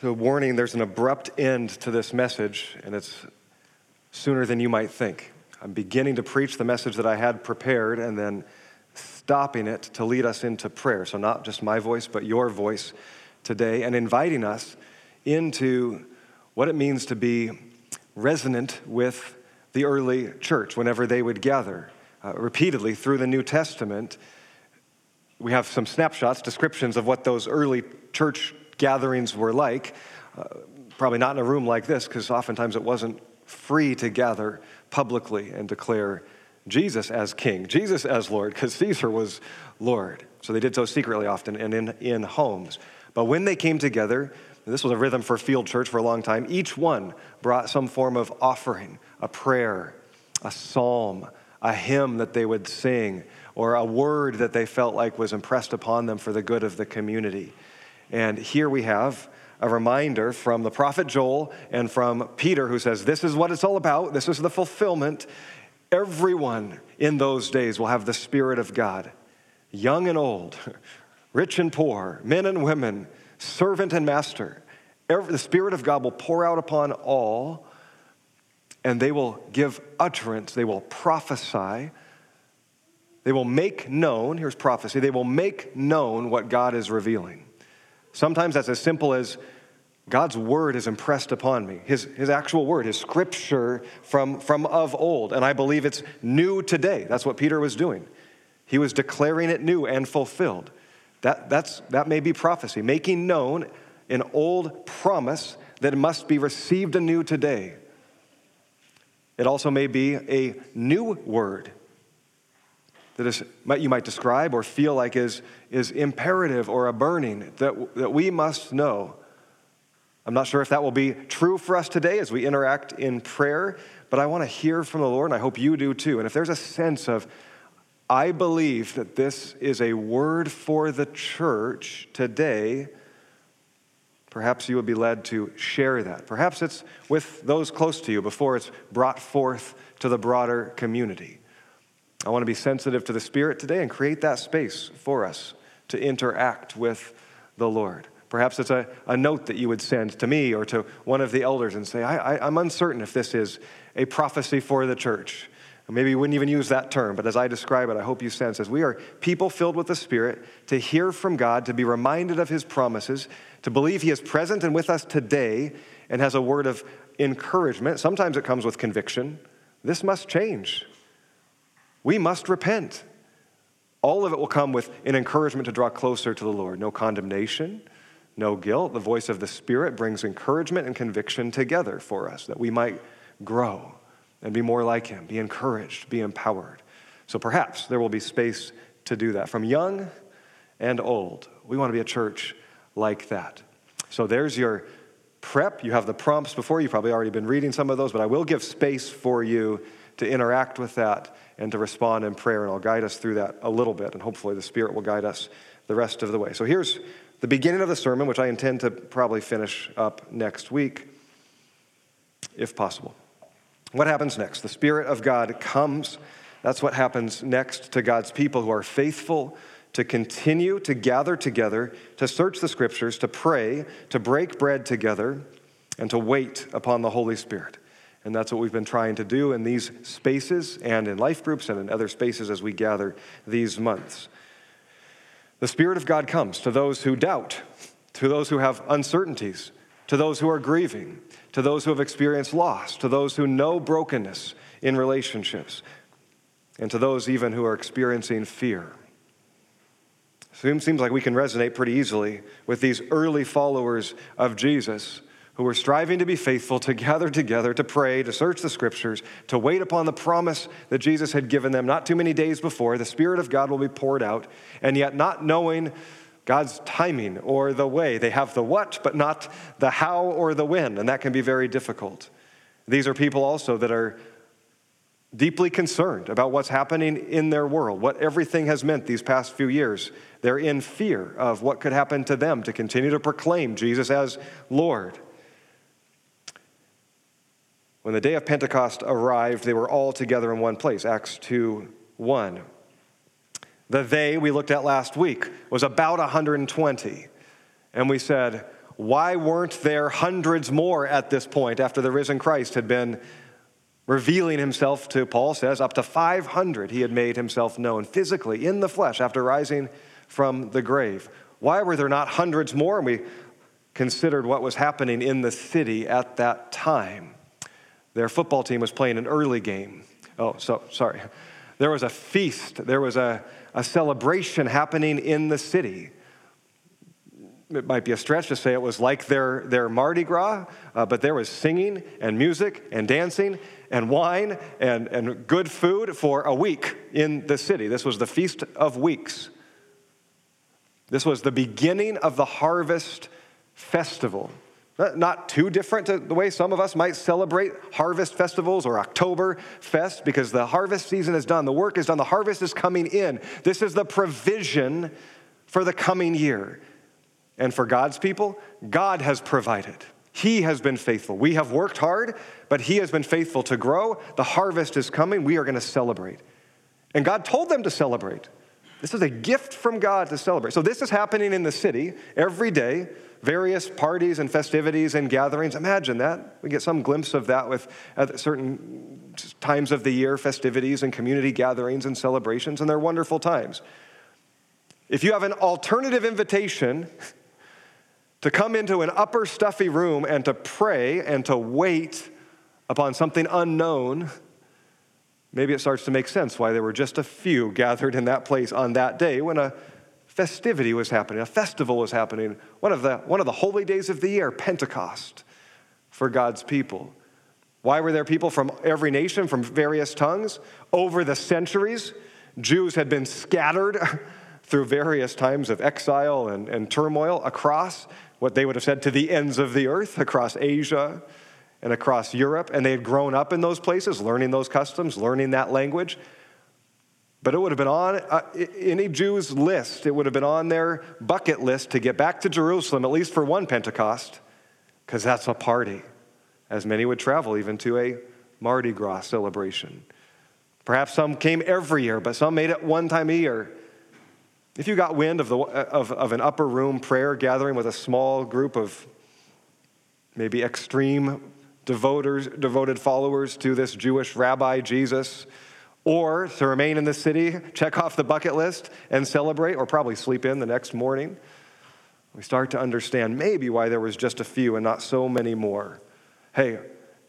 So, warning there's an abrupt end to this message, and it's sooner than you might think. I'm beginning to preach the message that I had prepared and then stopping it to lead us into prayer. So, not just my voice, but your voice today, and inviting us into what it means to be resonant with the early church whenever they would gather. Uh, repeatedly through the New Testament, we have some snapshots, descriptions of what those early church gatherings were like. Uh, probably not in a room like this, because oftentimes it wasn't free to gather publicly and declare Jesus as king, Jesus as Lord, because Caesar was Lord. So they did so secretly often and in, in homes. But when they came together, this was a rhythm for field church for a long time, each one brought some form of offering, a prayer, a psalm, a hymn that they would sing, or a word that they felt like was impressed upon them for the good of the community. And here we have a reminder from the prophet Joel and from Peter, who says, This is what it's all about. This is the fulfillment. Everyone in those days will have the Spirit of God, young and old, rich and poor, men and women, servant and master. Every, the Spirit of God will pour out upon all, and they will give utterance, they will prophesy. They will make known, here's prophecy, they will make known what God is revealing. Sometimes that's as simple as God's word is impressed upon me, his, his actual word, his scripture from, from of old. And I believe it's new today. That's what Peter was doing. He was declaring it new and fulfilled. That, that's, that may be prophecy, making known an old promise that must be received anew today. It also may be a new word that is, you might describe or feel like is, is imperative or a burning that, that we must know. I'm not sure if that will be true for us today as we interact in prayer, but I want to hear from the Lord, and I hope you do too. And if there's a sense of, I believe that this is a word for the church today, perhaps you would be led to share that. Perhaps it's with those close to you before it's brought forth to the broader community. I want to be sensitive to the Spirit today and create that space for us to interact with the Lord. Perhaps it's a, a note that you would send to me or to one of the elders and say, I, I, I'm uncertain if this is a prophecy for the church. maybe you wouldn't even use that term, but as I describe it, I hope you sense as we are people filled with the Spirit to hear from God, to be reminded of His promises, to believe He is present and with us today and has a word of encouragement. Sometimes it comes with conviction. This must change. We must repent. All of it will come with an encouragement to draw closer to the Lord. No condemnation, no guilt. The voice of the Spirit brings encouragement and conviction together for us that we might grow and be more like Him, be encouraged, be empowered. So perhaps there will be space to do that. From young and old, we want to be a church like that. So there's your prep. You have the prompts before. You've probably already been reading some of those, but I will give space for you to interact with that and to respond in prayer. And I'll guide us through that a little bit, and hopefully the Spirit will guide us the rest of the way. So here's the beginning of the sermon, which I intend to probably finish up next week, if possible. What happens next? The Spirit of God comes. That's what happens next to God's people who are faithful to continue to gather together, to search the scriptures, to pray, to break bread together, and to wait upon the Holy Spirit. And that's what we've been trying to do in these spaces and in life groups and in other spaces as we gather these months. The Spirit of God comes to those who doubt, to those who have uncertainties, to those who are grieving, to those who have experienced loss, to those who know brokenness in relationships, and to those even who are experiencing fear. It seems like we can resonate pretty easily with these early followers of Jesus who were striving to be faithful, to gather together, to pray, to search the scriptures, to wait upon the promise that Jesus had given them not too many days before. The Spirit of God will be poured out, and yet not knowing God's timing or the way. They have the what, but not the how or the when, and that can be very difficult. These are people also that are deeply concerned about what's happening in their world, what everything has meant these past few years. They're in fear of what could happen to them to continue to proclaim Jesus as Lord. When the day of Pentecost arrived, they were all together in one place. Acts 2 1. The they we looked at last week was about 120. And we said, why weren't there hundreds more at this point after the risen Christ had been revealing himself to, Paul says, up to 500 he had made himself known physically in the flesh after rising from the grave. Why were there not hundreds more? And we considered what was happening in the city at that time. Their football team was playing an early game. Oh, so sorry. There was a feast, there was a, a celebration happening in the city it might be a stretch to say it was like their, their Mardi Gras, uh, but there was singing and music and dancing and wine and, and good food for a week in the city. This was the Feast of Weeks. This was the beginning of the harvest festival. Uh, not too different to the way some of us might celebrate harvest festivals or October Fest because the harvest season is done. The work is done. The harvest is coming in. This is the provision for the coming year. And for God's people, God has provided. He has been faithful. We have worked hard, but He has been faithful to grow. The harvest is coming. We are going to celebrate. And God told them to celebrate. This is a gift from God to celebrate. So, this is happening in the city every day, various parties and festivities and gatherings. Imagine that. We get some glimpse of that with certain times of the year, festivities and community gatherings and celebrations, and they're wonderful times. If you have an alternative invitation, to come into an upper stuffy room and to pray and to wait upon something unknown, maybe it starts to make sense why there were just a few gathered in that place on that day when a festivity was happening, a festival was happening, one of the, one of the holy days of the year, Pentecost, for God's people. Why were there people from every nation, from various tongues? Over the centuries, Jews had been scattered through various times of exile and, and turmoil across what they would have said to the ends of the earth across Asia and across Europe. And they had grown up in those places, learning those customs, learning that language. But it would have been on uh, any Jew's list, it would have been on their bucket list to get back to Jerusalem, at least for one Pentecost, because that's a party, as many would travel even to a Mardi Gras celebration. Perhaps some came every year, but some made it one time a year. If you got wind of, the, of, of an upper room prayer gathering with a small group of maybe extreme devoters, devoted followers to this Jewish rabbi Jesus, or to remain in the city, check off the bucket list and celebrate, or probably sleep in the next morning, we start to understand maybe why there was just a few and not so many more. Hey,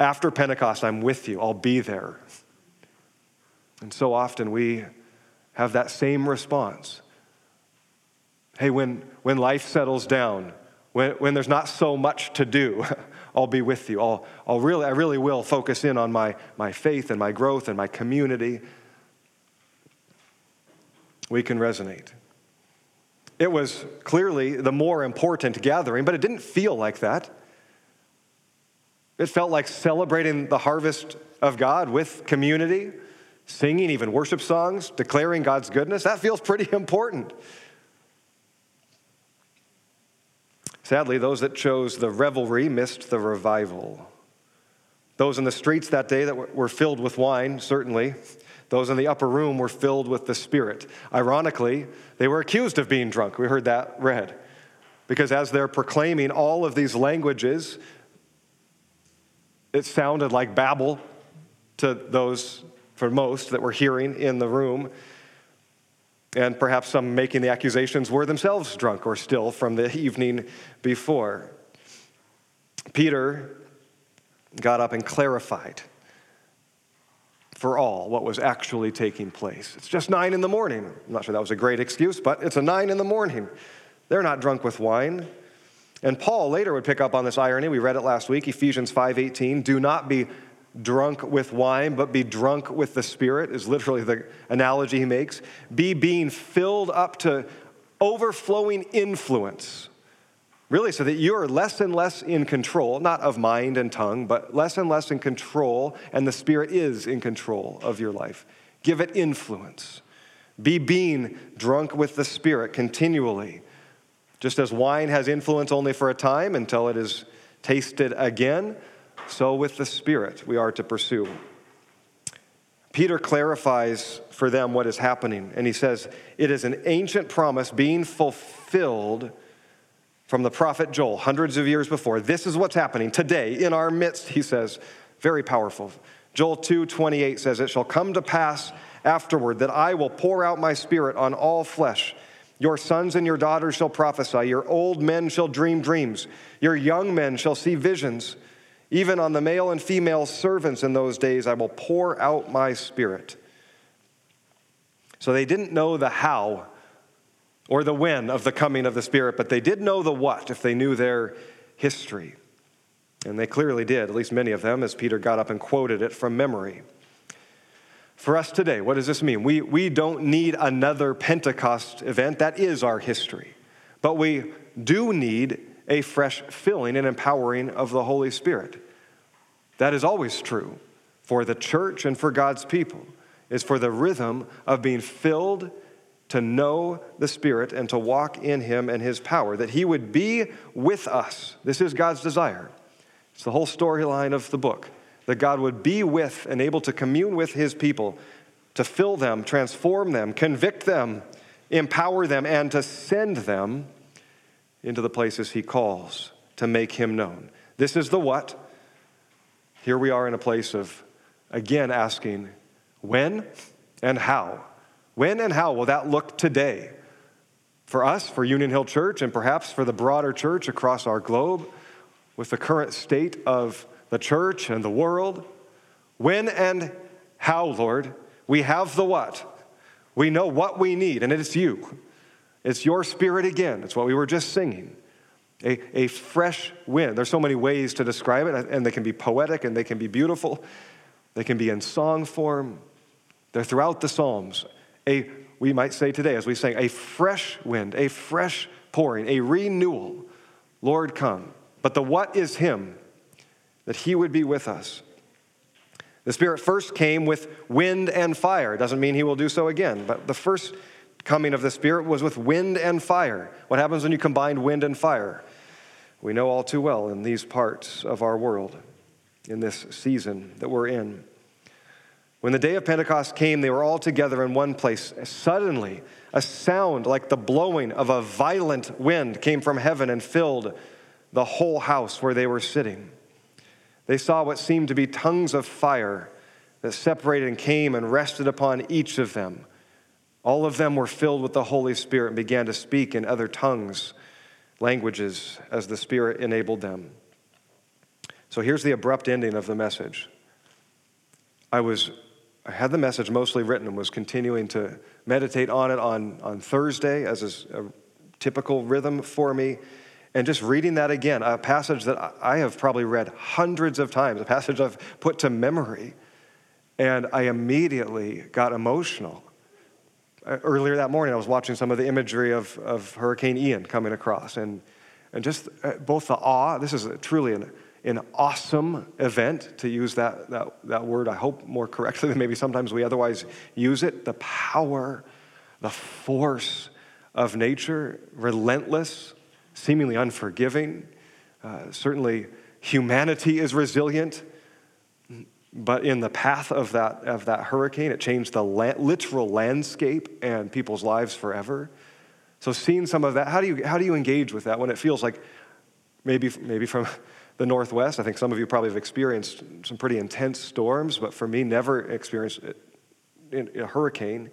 after Pentecost, I'm with you, I'll be there. And so often we have that same response. Hey, when, when life settles down, when, when there's not so much to do, I'll be with you. I'll, I'll really, I really will focus in on my, my faith and my growth and my community. We can resonate. It was clearly the more important gathering, but it didn't feel like that. It felt like celebrating the harvest of God with community, singing even worship songs, declaring God's goodness. That feels pretty important. Sadly, those that chose the revelry missed the revival. Those in the streets that day that were filled with wine, certainly. Those in the upper room were filled with the Spirit. Ironically, they were accused of being drunk. We heard that read. Because as they're proclaiming all of these languages, it sounded like babble to those, for most, that were hearing in the room. And perhaps some making the accusations were themselves drunk or still from the evening before. Peter got up and clarified for all what was actually taking place. It's just nine in the morning. I'm not sure that was a great excuse, but it's a nine in the morning. They're not drunk with wine. And Paul later would pick up on this irony. We read it last week, Ephesians 5:18. Do not be drunk with wine, but be drunk with the Spirit, is literally the analogy he makes. Be being filled up to overflowing influence. Really, so that you are less and less in control, not of mind and tongue, but less and less in control, and the Spirit is in control of your life. Give it influence. Be being drunk with the Spirit continually. Just as wine has influence only for a time until it is tasted again, so with the Spirit we are to pursue. Peter clarifies for them what is happening, and he says, It is an ancient promise being fulfilled from the prophet Joel, hundreds of years before. This is what's happening today in our midst, he says. Very powerful. Joel 2 28 says, It shall come to pass afterward that I will pour out my spirit on all flesh. Your sons and your daughters shall prophesy, your old men shall dream dreams, your young men shall see visions. Even on the male and female servants in those days, I will pour out my spirit. So they didn't know the how or the when of the coming of the Spirit, but they did know the what if they knew their history. And they clearly did, at least many of them, as Peter got up and quoted it from memory. For us today, what does this mean? We, we don't need another Pentecost event. That is our history. But we do need a fresh filling and empowering of the Holy Spirit. That is always true for the church and for God's people, is for the rhythm of being filled to know the Spirit and to walk in Him and His power, that He would be with us. This is God's desire. It's the whole storyline of the book that God would be with and able to commune with His people, to fill them, transform them, convict them, empower them, and to send them into the places He calls to make Him known. This is the what. Here we are in a place of, again, asking when and how. When and how will that look today? For us, for Union Hill Church, and perhaps for the broader church across our globe, with the current state of the church and the world? When and how, Lord? We have the what. We know what we need, and it's you. It's your spirit again. It's what we were just singing. A, a fresh wind. There's so many ways to describe it, and they can be poetic and they can be beautiful. They can be in song form. They're throughout the Psalms a, we might say today, as we sing, a fresh wind, a fresh pouring, a renewal. Lord, come. But the what is Him, that He would be with us. The Spirit first came with wind and fire. It doesn't mean He will do so again, but the first coming of the Spirit was with wind and fire. What happens when you combine wind and fire? We know all too well in these parts of our world, in this season that we're in. When the day of Pentecost came, they were all together in one place. Suddenly, a sound like the blowing of a violent wind came from heaven and filled the whole house where they were sitting. They saw what seemed to be tongues of fire that separated and came and rested upon each of them. All of them were filled with the Holy Spirit and began to speak in other tongues, languages, as the Spirit enabled them. So here's the abrupt ending of the message. I was I had the message mostly written and was continuing to meditate on it on, on Thursday as is a typical rhythm for me. And just reading that again, a passage that I have probably read hundreds of times, a passage I've put to memory. And I immediately got emotional. Uh, earlier that morning, I was watching some of the imagery of, of Hurricane Ian coming across. And, and just uh, both the awe, this is truly an an awesome event, to use that, that, that word, I hope more correctly than maybe sometimes we otherwise use it. The power, the force of nature, relentless, seemingly unforgiving. Uh, certainly, humanity is resilient, but in the path of that, of that hurricane, it changed the la- literal landscape and people's lives forever. So, seeing some of that, how do you, how do you engage with that when it feels like maybe, maybe from the Northwest. I think some of you probably have experienced some pretty intense storms, but for me, never experienced a hurricane.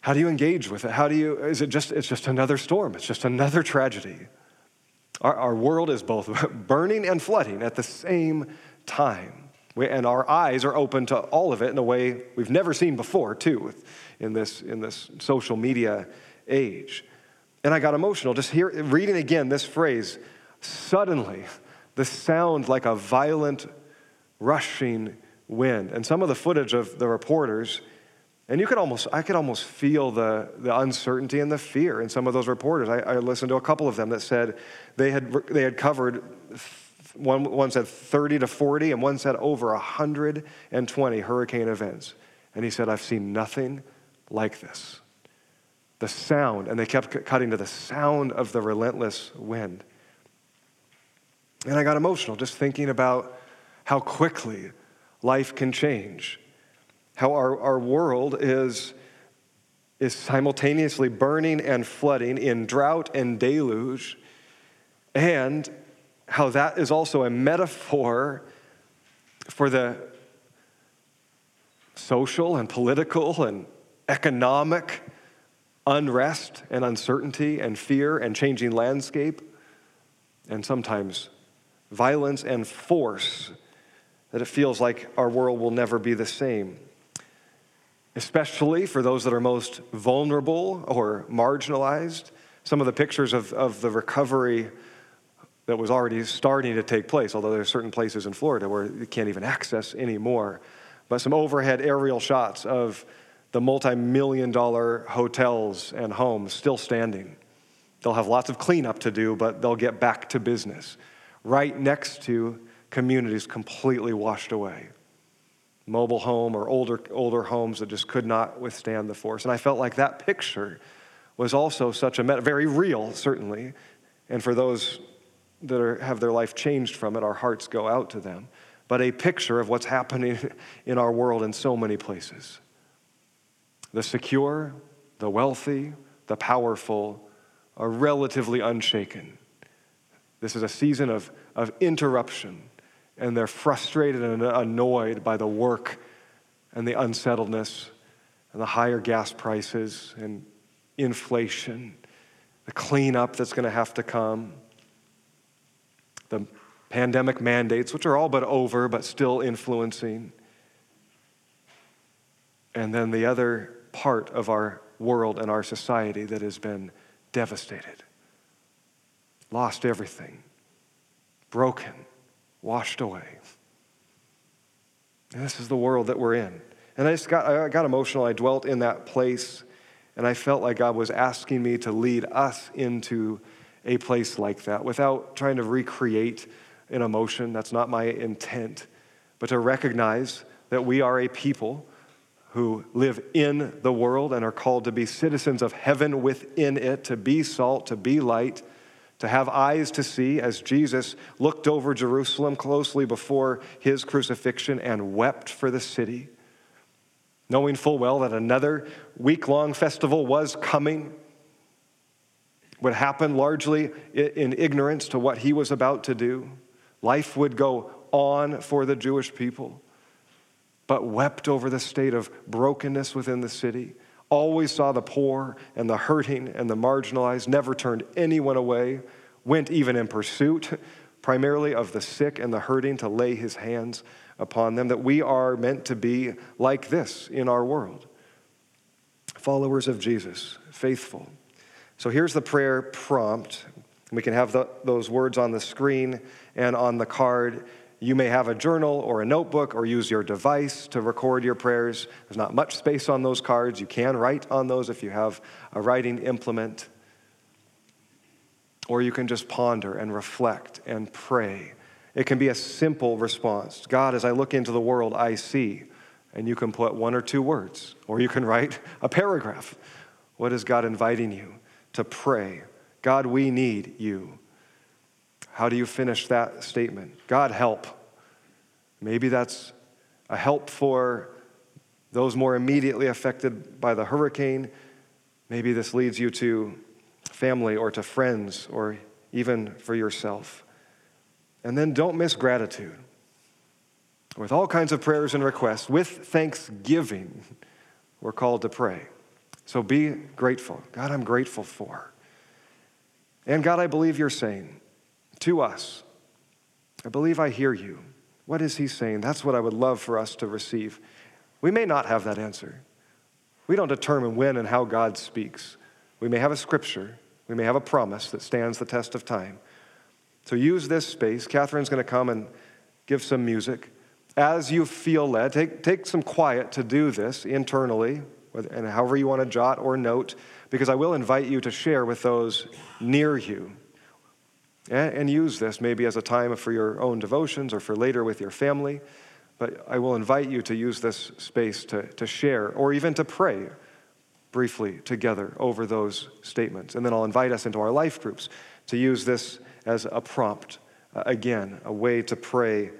How do you engage with it? How do you, is it just, it's just another storm. It's just another tragedy. Our, our world is both burning and flooding at the same time. And our eyes are open to all of it in a way we've never seen before, too, in this, in this social media age. And I got emotional just hear, reading again this phrase Suddenly, the sound like a violent rushing wind. And some of the footage of the reporters, and you could almost, I could almost feel the, the uncertainty and the fear in some of those reporters. I, I listened to a couple of them that said they had, they had covered, one, one said 30 to 40, and one said over 120 hurricane events. And he said, I've seen nothing like this. The sound, and they kept cutting to the sound of the relentless wind. And I got emotional just thinking about how quickly life can change, how our, our world is, is simultaneously burning and flooding in drought and deluge, and how that is also a metaphor for the social and political and economic unrest and uncertainty and fear and changing landscape, and sometimes violence and force that it feels like our world will never be the same. Especially for those that are most vulnerable or marginalized. Some of the pictures of, of the recovery that was already starting to take place, although there are certain places in Florida where you can't even access anymore. But some overhead aerial shots of the multi million dollar hotels and homes still standing. They'll have lots of cleanup to do, but they'll get back to business. Right next to communities completely washed away. Mobile home or older, older homes that just could not withstand the force. And I felt like that picture was also such a, very real, certainly. And for those that are, have their life changed from it, our hearts go out to them. But a picture of what's happening in our world in so many places. The secure, the wealthy, the powerful are relatively unshaken. This is a season of, of interruption, and they're frustrated and annoyed by the work and the unsettledness and the higher gas prices and inflation, the cleanup that's going to have to come, the pandemic mandates, which are all but over but still influencing. And then the other part of our world and our society that has been devastated, lost everything, broken, washed away. And this is the world that we're in. And I just got, I got emotional. I dwelt in that place, and I felt like God was asking me to lead us into a place like that without trying to recreate an emotion. That's not my intent, but to recognize that we are a people who live in the world and are called to be citizens of heaven within it, to be salt, to be light, to have eyes to see, as Jesus looked over Jerusalem closely before his crucifixion and wept for the city, knowing full well that another week long festival was coming, would happen largely in ignorance to what he was about to do. Life would go on for the Jewish people but wept over the state of brokenness within the city, always saw the poor and the hurting and the marginalized, never turned anyone away, went even in pursuit primarily of the sick and the hurting to lay his hands upon them, that we are meant to be like this in our world. Followers of Jesus, faithful. So here's the prayer prompt. We can have the, those words on the screen and on the card. You may have a journal or a notebook or use your device to record your prayers. There's not much space on those cards. You can write on those if you have a writing implement. Or you can just ponder and reflect and pray. It can be a simple response God, as I look into the world, I see. And you can put one or two words, or you can write a paragraph. What is God inviting you to pray? God, we need you. How do you finish that statement? God help. Maybe that's a help for those more immediately affected by the hurricane. Maybe this leads you to family or to friends or even for yourself. And then don't miss gratitude. With all kinds of prayers and requests, with thanksgiving, we're called to pray. So be grateful. God, I'm grateful for. And God, I believe you're saying, to us. I believe I hear you. What is he saying? That's what I would love for us to receive. We may not have that answer. We don't determine when and how God speaks. We may have a scripture, we may have a promise that stands the test of time. So use this space. Catherine's going to come and give some music. As you feel led, take, take some quiet to do this internally, and however you want to jot or note, because I will invite you to share with those near you and use this maybe as a time for your own devotions or for later with your family. But I will invite you to use this space to, to share or even to pray briefly together over those statements. And then I'll invite us into our life groups to use this as a prompt, uh, again, a way to pray.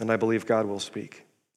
And I believe God will speak.